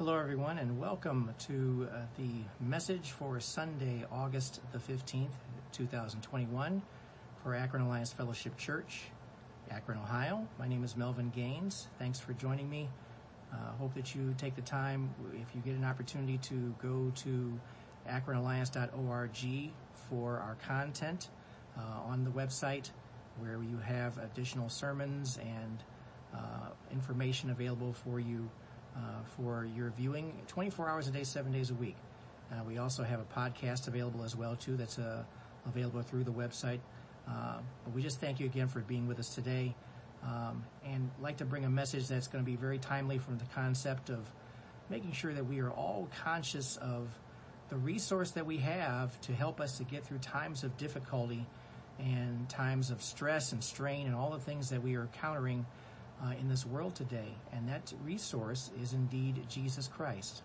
Hello, everyone, and welcome to uh, the message for Sunday, August the 15th, 2021, for Akron Alliance Fellowship Church, Akron, Ohio. My name is Melvin Gaines. Thanks for joining me. Uh, hope that you take the time, if you get an opportunity, to go to akronalliance.org for our content uh, on the website, where you have additional sermons and uh, information available for you uh, for your viewing 24 hours a day, seven days a week. Uh, we also have a podcast available as well too that's uh, available through the website. but we just thank you again for being with us today. Um, and like to bring a message that's going to be very timely from the concept of making sure that we are all conscious of the resource that we have to help us to get through times of difficulty and times of stress and strain and all the things that we are encountering uh, in this world today. And that resource is indeed Jesus Christ.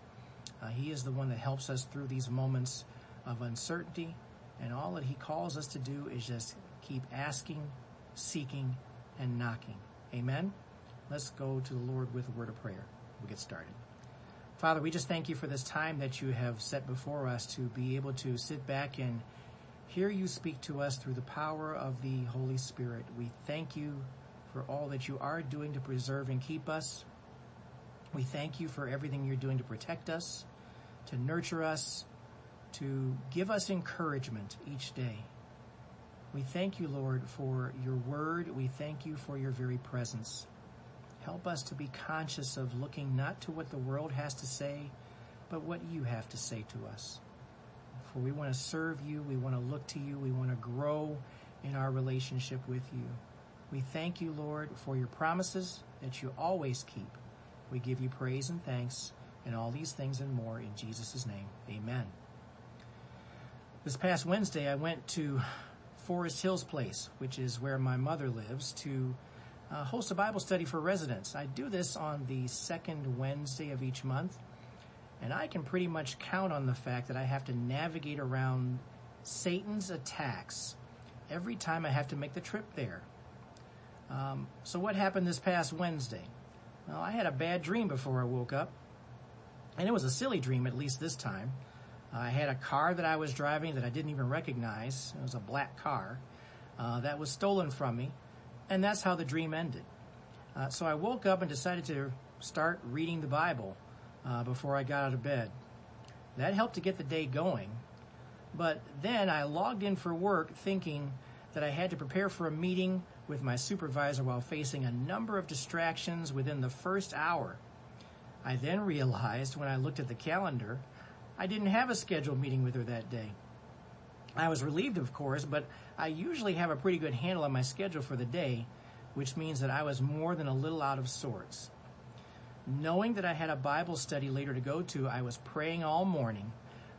Uh, he is the one that helps us through these moments of uncertainty. And all that He calls us to do is just keep asking, seeking, and knocking. Amen? Let's go to the Lord with a word of prayer. We'll get started. Father, we just thank you for this time that you have set before us to be able to sit back and hear you speak to us through the power of the Holy Spirit. We thank you for all that you are doing to preserve and keep us. We thank you for everything you're doing to protect us, to nurture us, to give us encouragement each day. We thank you, Lord, for your word. We thank you for your very presence. Help us to be conscious of looking not to what the world has to say, but what you have to say to us. For we want to serve you. We want to look to you. We want to grow in our relationship with you. We thank you, Lord, for your promises that you always keep. We give you praise and thanks and all these things and more in Jesus' name. Amen. This past Wednesday, I went to Forest Hills Place, which is where my mother lives, to uh, host a Bible study for residents. I do this on the second Wednesday of each month, and I can pretty much count on the fact that I have to navigate around Satan's attacks every time I have to make the trip there. Um, so what happened this past Wednesday? Well, I had a bad dream before I woke up, and it was a silly dream at least this time. I had a car that I was driving that I didn't even recognize. It was a black car uh, that was stolen from me, and that's how the dream ended. Uh, so I woke up and decided to start reading the Bible uh, before I got out of bed. That helped to get the day going. But then I logged in for work thinking that I had to prepare for a meeting with my supervisor while facing a number of distractions within the first hour. I then realized when I looked at the calendar, I didn't have a scheduled meeting with her that day. I was relieved, of course, but I usually have a pretty good handle on my schedule for the day, which means that I was more than a little out of sorts. Knowing that I had a Bible study later to go to, I was praying all morning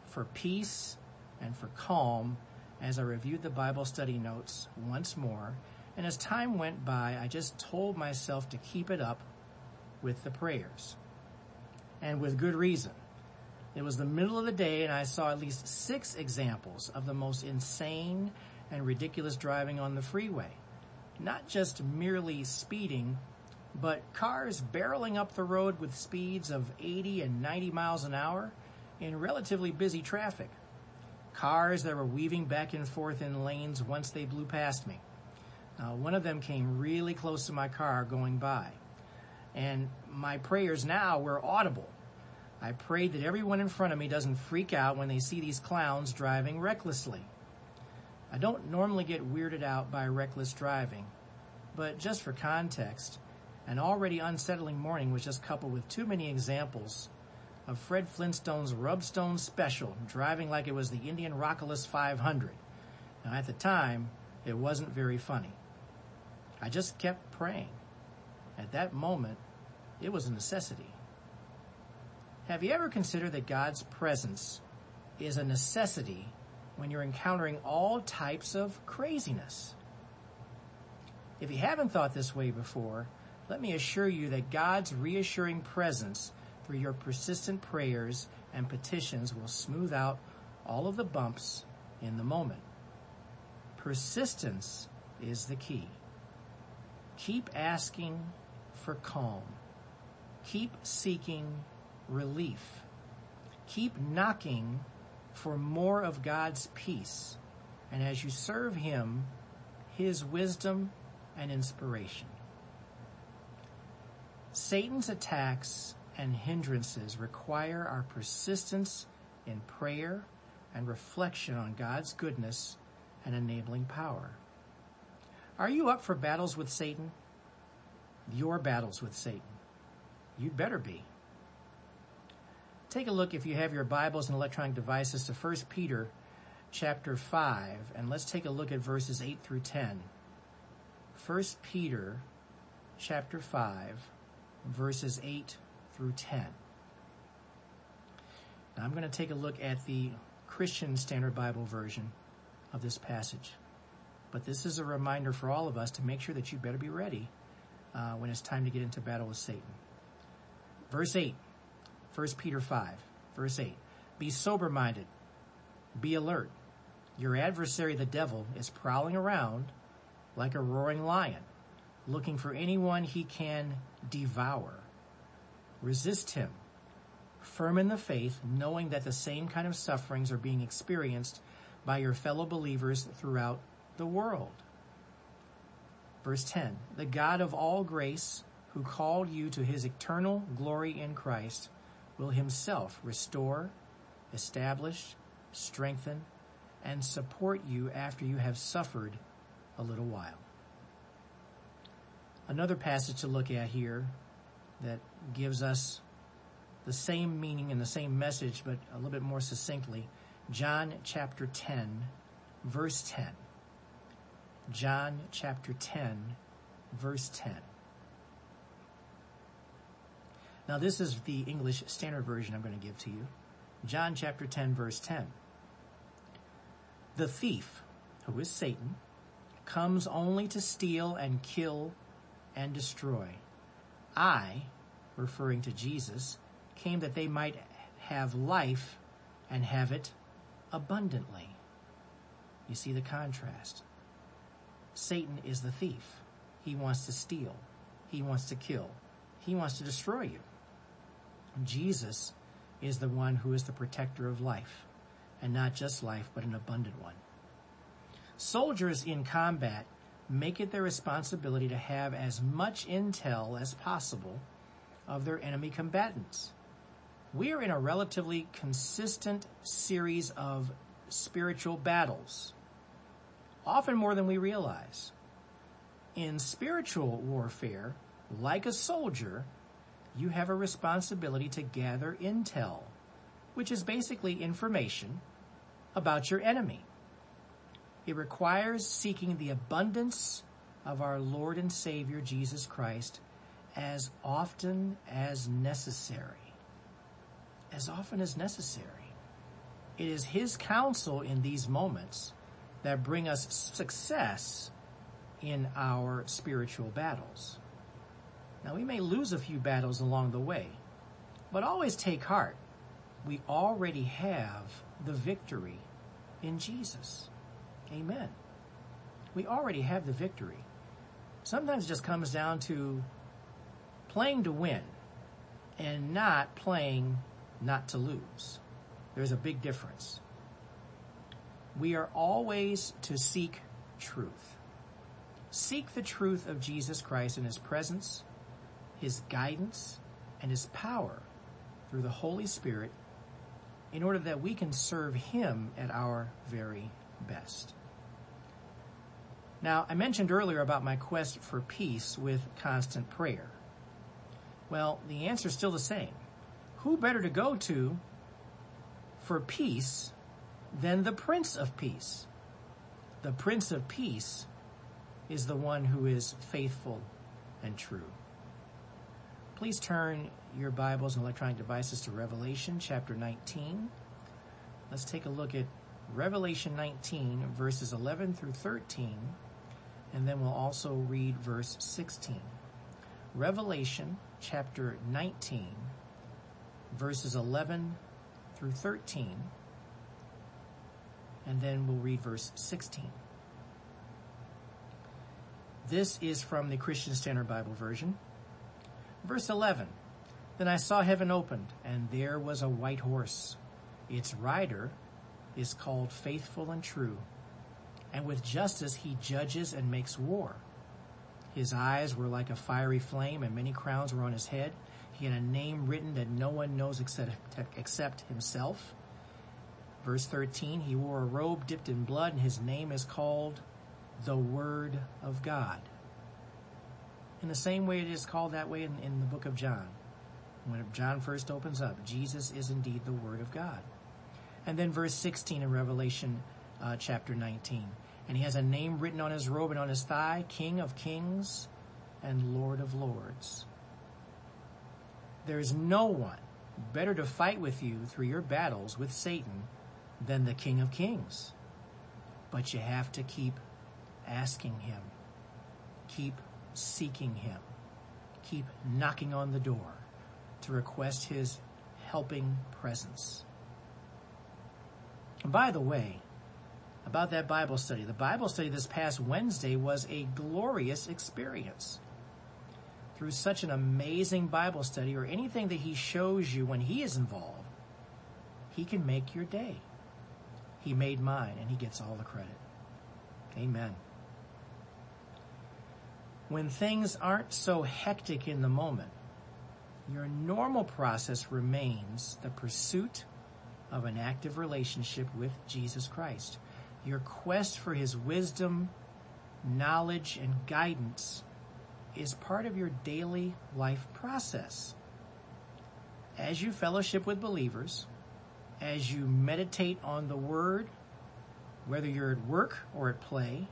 for peace and for calm as I reviewed the Bible study notes once more and as time went by, I just told myself to keep it up with the prayers. And with good reason. It was the middle of the day and I saw at least six examples of the most insane and ridiculous driving on the freeway. Not just merely speeding, but cars barreling up the road with speeds of 80 and 90 miles an hour in relatively busy traffic. Cars that were weaving back and forth in lanes once they blew past me. Uh, one of them came really close to my car going by. And my prayers now were audible. I prayed that everyone in front of me doesn't freak out when they see these clowns driving recklessly. I don't normally get weirded out by reckless driving, but just for context, an already unsettling morning was just coupled with too many examples of Fred Flintstone's Rubstone Special driving like it was the Indianrockolis 500. Now at the time, it wasn't very funny. I just kept praying. At that moment, it was a necessity. Have you ever considered that God's presence is a necessity when you're encountering all types of craziness? If you haven't thought this way before, let me assure you that God's reassuring presence through your persistent prayers and petitions will smooth out all of the bumps in the moment. Persistence is the key. Keep asking for calm. Keep seeking relief. Keep knocking for more of God's peace, and as you serve Him, His wisdom and inspiration. Satan's attacks and hindrances require our persistence in prayer and reflection on God's goodness and enabling power. Are you up for battles with Satan? Your battles with Satan. You'd better be. Take a look if you have your Bibles and electronic devices to 1 Peter chapter 5 and let's take a look at verses 8 through 10. 1 Peter chapter 5 verses 8 through 10. Now I'm going to take a look at the Christian Standard Bible version of this passage. But this is a reminder for all of us to make sure that you better be ready uh, when it's time to get into battle with Satan. Verse 8, 1 Peter 5, verse 8. Be sober minded, be alert. Your adversary, the devil, is prowling around like a roaring lion, looking for anyone he can devour. Resist him, firm in the faith, knowing that the same kind of sufferings are being experienced by your fellow believers throughout the world. Verse 10 The God of all grace, who called you to his eternal glory in Christ, will himself restore, establish, strengthen, and support you after you have suffered a little while. Another passage to look at here that gives us the same meaning and the same message, but a little bit more succinctly. John chapter 10, verse 10. John chapter 10, verse 10. Now this is the English Standard Version I'm going to give to you. John chapter 10, verse 10. The thief, who is Satan, comes only to steal and kill and destroy. I, referring to Jesus, came that they might have life and have it abundantly. You see the contrast. Satan is the thief. He wants to steal. He wants to kill. He wants to destroy you. Jesus is the one who is the protector of life, and not just life, but an abundant one. Soldiers in combat make it their responsibility to have as much intel as possible of their enemy combatants. We are in a relatively consistent series of spiritual battles, often more than we realize. In spiritual warfare, like a soldier, you have a responsibility to gather intel, which is basically information about your enemy. It requires seeking the abundance of our Lord and Savior Jesus Christ as often as necessary. As often as necessary. It is His counsel in these moments that bring us success in our spiritual battles. Now we may lose a few battles along the way, but always take heart. We already have the victory in Jesus. Amen. We already have the victory. Sometimes it just comes down to playing to win and not playing not to lose. There's a big difference. We are always to seek truth. Seek the truth of Jesus Christ in His presence, His guidance, and His power through the Holy Spirit in order that we can serve Him at our very best. Now, I mentioned earlier about my quest for peace with constant prayer. Well, the answer is still the same. Who better to go to for peace than the Prince of Peace? The Prince of Peace is the one who is faithful and true. Please turn your Bibles and electronic devices to Revelation chapter 19. Let's take a look at Revelation 19 verses 11 through 13 and then we'll also read verse 16. Revelation chapter 19, verses 11 through 13, and then we'll read verse 16. This is from the Christian Standard Bible Version. Verse 11. Then I saw heaven opened, and there was a white horse. Its rider is called Faithful and True, and with justice he judges and makes war. His eyes were like a fiery flame, and many crowns were on his head. He had a name written that no one knows except, except himself. Verse 13, he wore a robe dipped in blood, and his name is called the Word of God. In the same way it is called that way in, in the book of John. When John first opens up, Jesus is indeed the Word of God. And then verse 16 in Revelation uh, chapter 19. And he has a name written on his robe and on his thigh, King of Kings and Lord of Lords. There is no one better to fight with you through your battles with Satan than the King of Kings. But you have to keep asking him. Keep seeking him. Keep knocking on the door to request his helping presence. And by the way, about that Bible study, the Bible study this past Wednesday was a glorious experience. Through such an amazing Bible study or anything that he shows you when he is involved, he can make your day. He made mine and he gets all the credit. Amen. When things aren't so hectic in the moment, your normal process remains the pursuit of an active relationship with Jesus Christ. Your quest for his wisdom, knowledge, and guidance is part of your daily life process. As you fellowship with believers, as you meditate on the Word, whether you're at work or at play,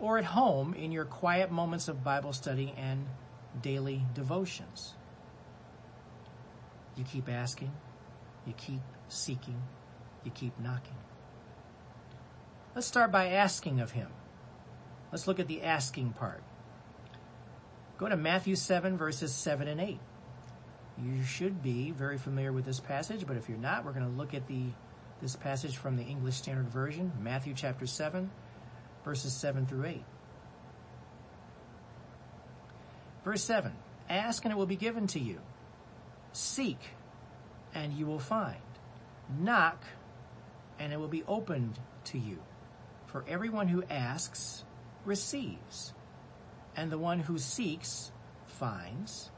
or at home in your quiet moments of Bible study and daily devotions. You keep asking, you keep seeking, you keep knocking. Let's start by asking of Him. Let's look at the asking part. Go to Matthew 7 verses 7 and 8. You should be very familiar with this passage, but if you're not, we're going to look at the this passage from the English Standard Version, Matthew chapter 7, verses 7 through 8. Verse 7, Ask and it will be given to you. Seek and you will find. Knock and it will be opened to you. For everyone who asks receives, and the one who seeks finds,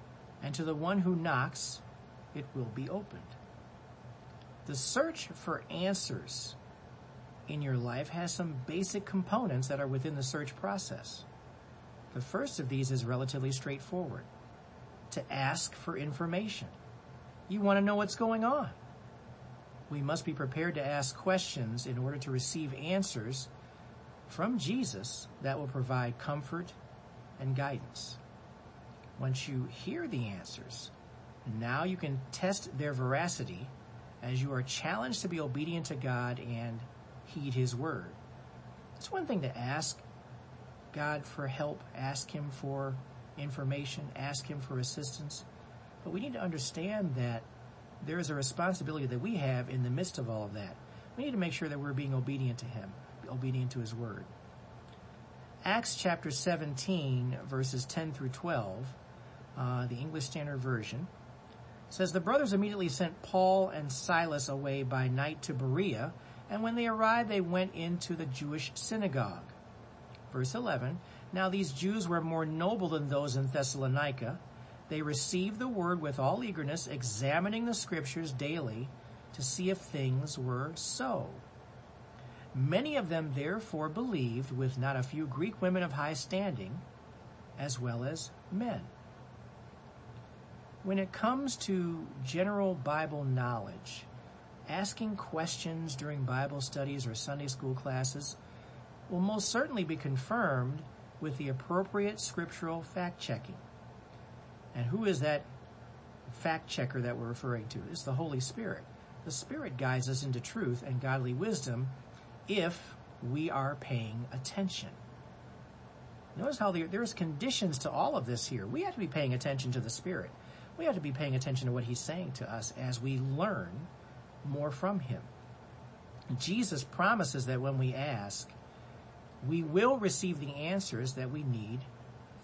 and to the one who knocks it will be opened. The search for answers in your life has some basic components that are within the search process. The first of these is relatively straightforward. To ask for information. You want to know what's going on. We must be prepared to ask questions in order to receive answers from Jesus that will provide comfort and guidance. Once you hear the answers, now you can test their veracity as you are challenged to be obedient to God and heed His word. It's one thing to ask God for help, ask Him for information, ask Him for assistance, but we need to understand that there is a responsibility that we have in the midst of all of that. We need to make sure that we're being obedient to Him, obedient to His word. Acts chapter 17, verses 10 through 12, uh, the English Standard Version, says the brothers immediately sent Paul and Silas away by night to Berea, and when they arrived, they went into the Jewish synagogue. Verse 11, Now these Jews were more noble than those in Thessalonica. They received the word with all eagerness, examining the scriptures daily to see if things were so. Many of them therefore believed, with not a few Greek women of high standing, as well as men. When it comes to general Bible knowledge, asking questions during Bible studies or Sunday school classes will most certainly be confirmed with the appropriate scriptural fact checking. And who is that fact checker that we're referring to? It's the Holy Spirit. The Spirit guides us into truth and godly wisdom if we are paying attention. Notice how there's conditions to all of this here. We have to be paying attention to the Spirit. We have to be paying attention to what He's saying to us as we learn more from Him. Jesus promises that when we ask, we will receive the answers that we need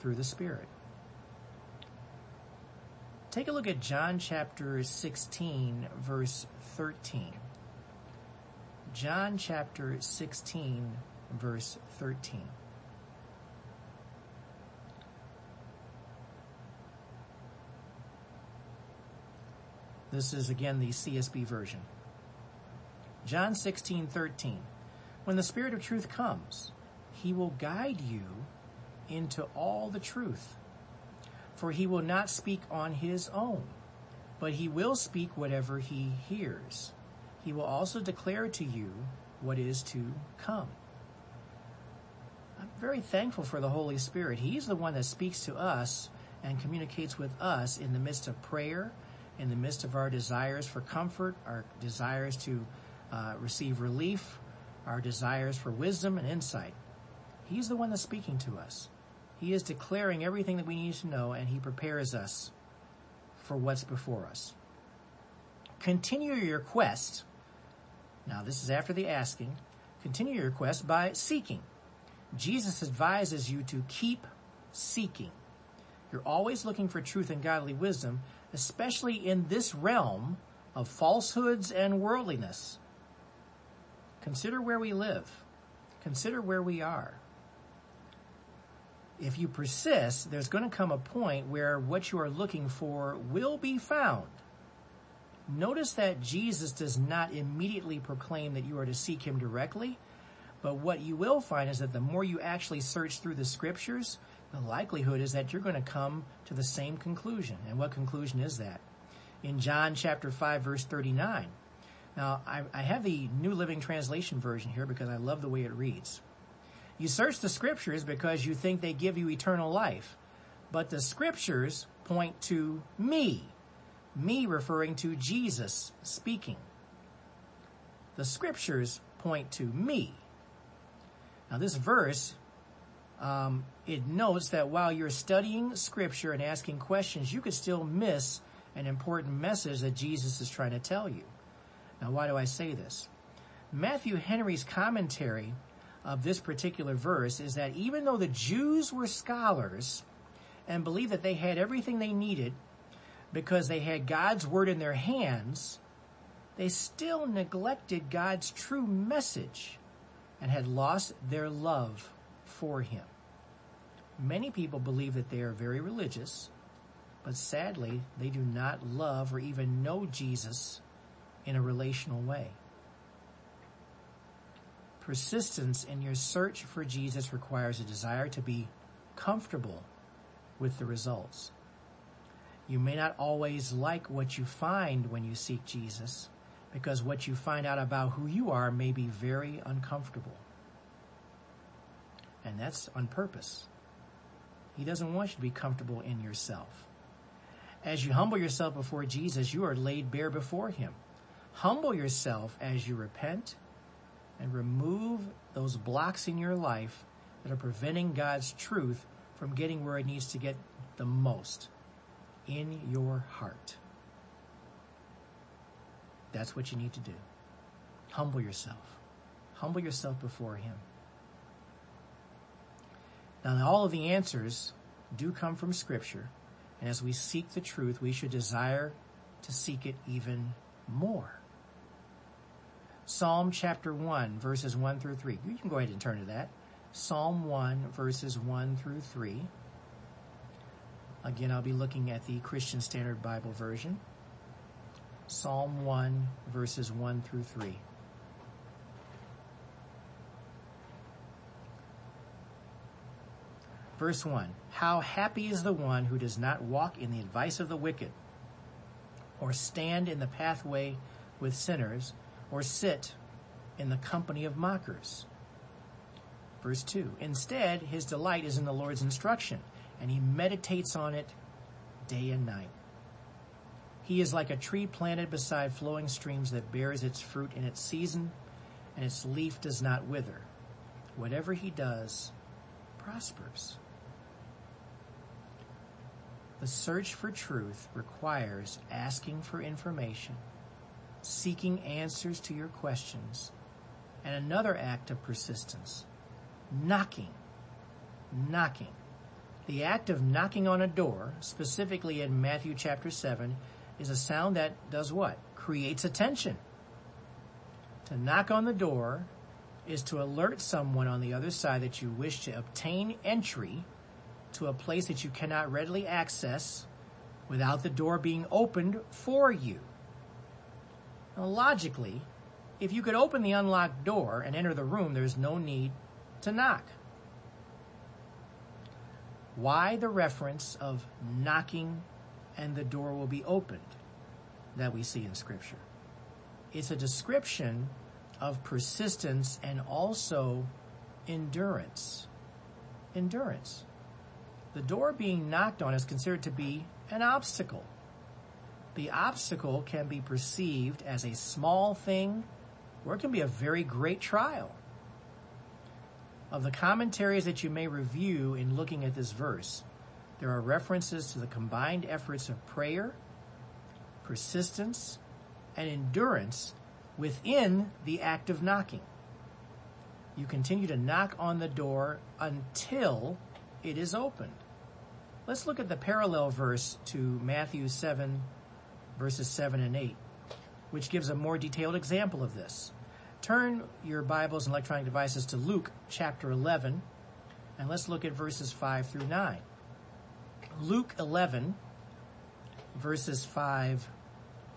through the Spirit. Take a look at John chapter 16, verse 13. John chapter 16, verse 13. This is again the CSB version. John 16, 13. When the Spirit of truth comes, he will guide you into all the truth. For he will not speak on his own, but he will speak whatever he hears. He will also declare to you what is to come. I'm very thankful for the Holy Spirit. He's the one that speaks to us and communicates with us in the midst of prayer, in the midst of our desires for comfort, our desires to uh, receive relief, our desires for wisdom and insight. He's the one that's speaking to us. He is declaring everything that we need to know and he prepares us for what's before us. Continue your quest. Now this is after the asking. Continue your quest by seeking. Jesus advises you to keep seeking. You're always looking for truth and godly wisdom, especially in this realm of falsehoods and worldliness. Consider where we live. Consider where we are. If you persist, there's going to come a point where what you are looking for will be found. Notice that Jesus does not immediately proclaim that you are to seek him directly, but what you will find is that the more you actually search through the scriptures, the likelihood is that you're going to come to the same conclusion. And what conclusion is that? In John chapter 5 verse 39, now, I, I have the New Living Translation version here because I love the way it reads. You search the scriptures because you think they give you eternal life, but the scriptures point to me, me referring to Jesus speaking. The scriptures point to me. Now this verse, um, it notes that while you're studying scripture and asking questions, you could still miss an important message that Jesus is trying to tell you. Now, why do I say this? Matthew Henry's commentary of this particular verse is that even though the Jews were scholars and believed that they had everything they needed because they had God's word in their hands, they still neglected God's true message and had lost their love for him. Many people believe that they are very religious, but sadly, they do not love or even know Jesus in a relational way. Persistence in your search for Jesus requires a desire to be comfortable with the results. You may not always like what you find when you seek Jesus because what you find out about who you are may be very uncomfortable. And that's on purpose. He doesn't want you to be comfortable in yourself. As you humble yourself before Jesus, you are laid bare before him. Humble yourself as you repent and remove those blocks in your life that are preventing God's truth from getting where it needs to get the most in your heart. That's what you need to do. Humble yourself. Humble yourself before Him. Now, all of the answers do come from Scripture, and as we seek the truth, we should desire to seek it even more. Psalm chapter 1, verses 1 through 3. You can go ahead and turn to that. Psalm 1, verses 1 through 3. Again, I'll be looking at the Christian Standard Bible version. Psalm 1, verses 1 through 3. Verse 1 How happy is the one who does not walk in the advice of the wicked, or stand in the pathway with sinners or sit in the company of mockers. Verse 2 Instead, his delight is in the Lord's instruction, and he meditates on it day and night. He is like a tree planted beside flowing streams that bears its fruit in its season, and its leaf does not wither. Whatever he does prospers. The search for truth requires asking for information seeking answers to your questions, and another act of persistence, knocking, knocking The act of knocking on a door, specifically in Matthew chapter 7, is a sound that does what? Creates attention. To knock on the door is to alert someone on the other side that you wish to obtain entry to a place that you cannot readily access without the door being opened for you. Now, logically, if you could open the unlocked door and enter the room, there's no need to knock. Why the reference of knocking and the door will be opened that we see in Scripture? It's a description of persistence and also endurance. Endurance. The door being knocked on is considered to be an obstacle. The obstacle can be perceived as a small thing or it can be a very great trial of the commentaries that you may review in looking at this verse, there are references to the combined efforts of prayer, persistence, and endurance within the act of knocking. You continue to knock on the door until it is opened. Let's look at the parallel verse to Matthew 7, verses 7 and 8, which gives a more detailed example of this. Turn your Bibles and electronic devices to Luke chapter 11, and let's look at verses 5 through 9. Luke 11, verses 5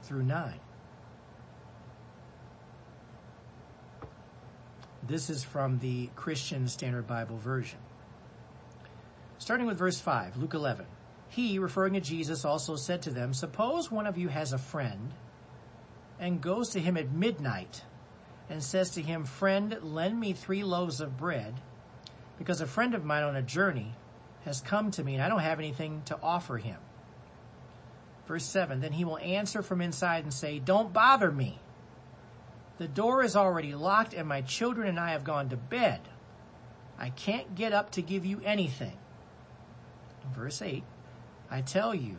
through 9. This is from the Christian Standard Bible Version. Starting with verse 5, Luke 11. He, referring to Jesus, also said to them, Suppose one of you has a friend and goes to him at midnight and says to him, Friend, lend me three loaves of bread, because a friend of mine on a journey has come to me and I don't have anything to offer him. Verse 7 Then he will answer from inside and say, Don't bother me. The door is already locked and my children and I have gone to bed. I can't get up to give you anything. Verse 8 I tell you,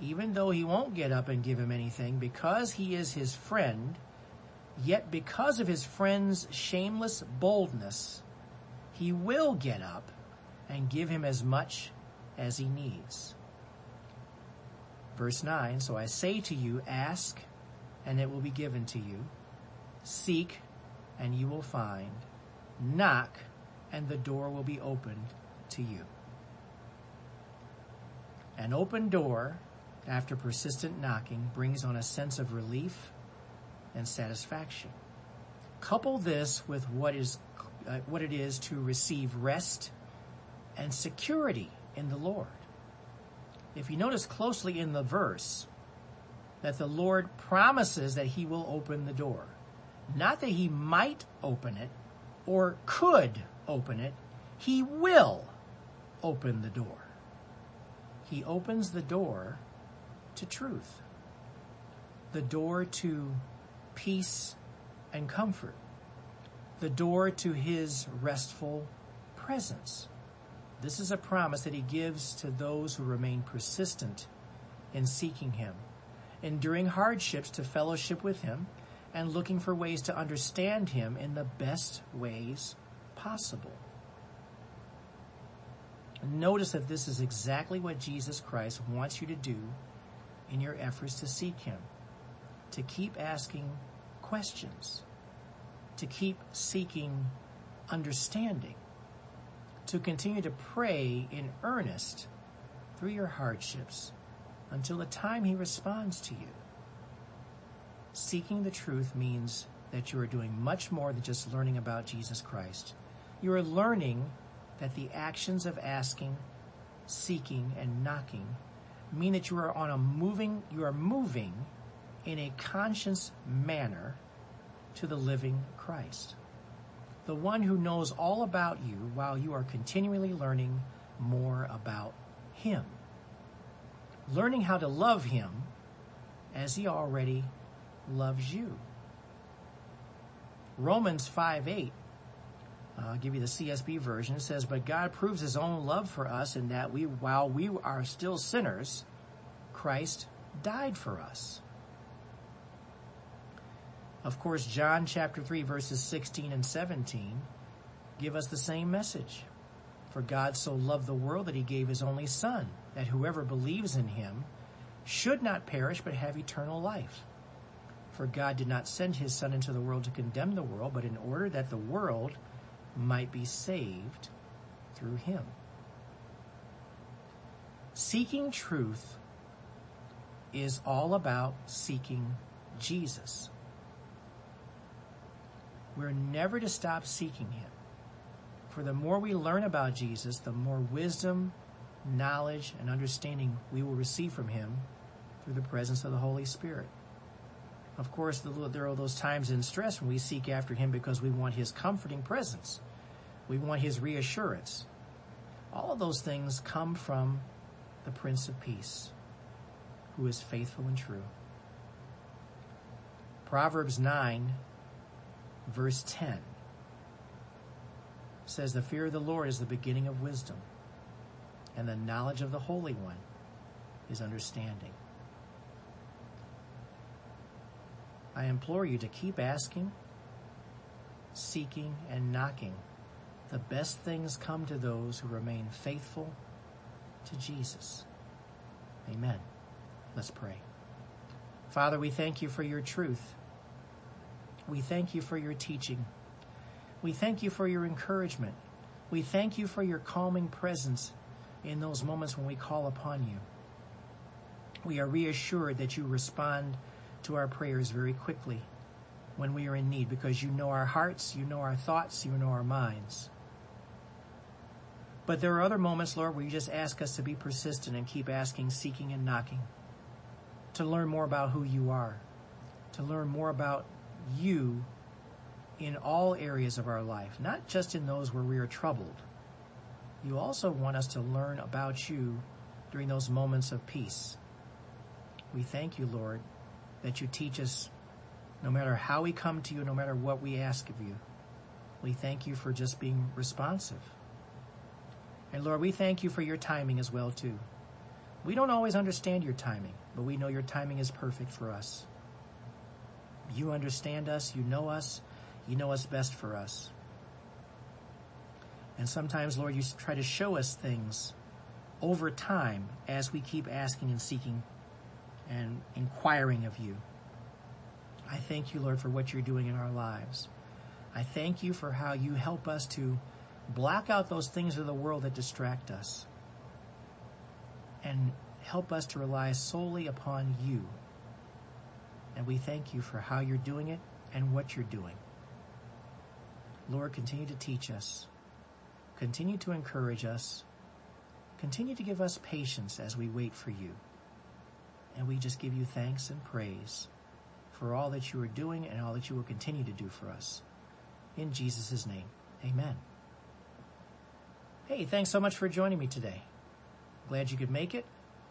even though he won't get up and give him anything, because he is his friend, Yet because of his friend's shameless boldness, he will get up and give him as much as he needs. Verse 9, so I say to you, ask and it will be given to you. Seek and you will find. Knock and the door will be opened to you. An open door after persistent knocking brings on a sense of relief and satisfaction. Couple this with what is uh, what it is to receive rest and security in the Lord. If you notice closely in the verse that the Lord promises that he will open the door, not that he might open it or could open it, he will open the door. He opens the door to truth, the door to peace and comfort, the door to his restful presence. This is a promise that he gives to those who remain persistent in seeking him, enduring hardships to fellowship with him, and looking for ways to understand him in the best ways possible. Notice that this is exactly what Jesus Christ wants you to do in your efforts to seek him to keep asking questions, to keep seeking understanding, to continue to pray in earnest through your hardships until the time He responds to you. Seeking the truth means that you are doing much more than just learning about Jesus Christ. You are learning that the actions of asking, seeking, and knocking mean that you are on a moving, you are moving in a conscious manner to the living Christ. The one who knows all about you while you are continually learning more about Him. Learning how to love Him as He already loves you. Romans 5 8 uh, I'll give you the CSB version. It says, But God proves his own love for us in that we, while we are still sinners, Christ died for us. Of course, John chapter 3 verses 16 and 17 give us the same message. For God so loved the world that he gave his only Son, that whoever believes in him should not perish but have eternal life. For God did not send his Son into the world to condemn the world, but in order that the world might be saved through him. Seeking truth is all about seeking Jesus. We're never to stop seeking him. For the more we learn about Jesus, the more wisdom, knowledge, and understanding we will receive from him through the presence of the Holy Spirit. Of course, there are those times in stress when we seek after him because we want his comforting presence. We want his reassurance. All of those things come from the Prince of Peace, who is faithful and true. Proverbs 9, verse 10 says, The fear of the Lord is the beginning of wisdom, and the knowledge of the Holy One is understanding. I implore you to keep asking, seeking, and knocking. The best things come to those who remain faithful to Jesus. Amen. Let's pray. Father, we thank you for your truth. We thank you for your teaching. We thank you for your encouragement. We thank you for your calming presence in those moments when we call upon you. We are reassured that you respond to our prayers very quickly when we are in need because you know our hearts, you know our thoughts, you know our minds. But there are other moments, Lord, where you just ask us to be persistent and keep asking, seeking, and knocking, to learn more about who you are, to learn more about you in all areas of our life, not just in those where we are troubled. You also want us to learn about you during those moments of peace. We thank you, Lord, that you teach us no matter how we come to you, no matter what we ask of you. We thank you for just being responsive. And Lord, we thank you for your timing as well, too. We don't always understand your timing, but we know your timing is perfect for us. You understand us, you know us, you know us best for us. And sometimes, Lord, you try to show us things over time as we keep asking and seeking and inquiring of you. I thank you, Lord, for what you're doing in our lives. I thank you for how you help us to block out those things of the world that distract us and help us to rely solely upon you. And we thank you for how you're doing it and what you're doing. Lord, continue to teach us. Continue to encourage us. Continue to give us patience as we wait for you. And we just give you thanks and praise for all that you are doing and all that you will continue to do for us. In Jesus' name, amen. Hey, thanks so much for joining me today. Glad you could make it.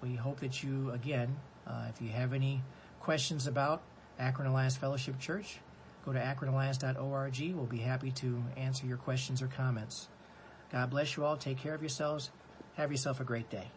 We hope that you, again, uh, if you have any questions about Akron Alliance Fellowship Church, go to akronalliance.org. We'll be happy to answer your questions or comments. God bless you all. Take care of yourselves. Have yourself a great day.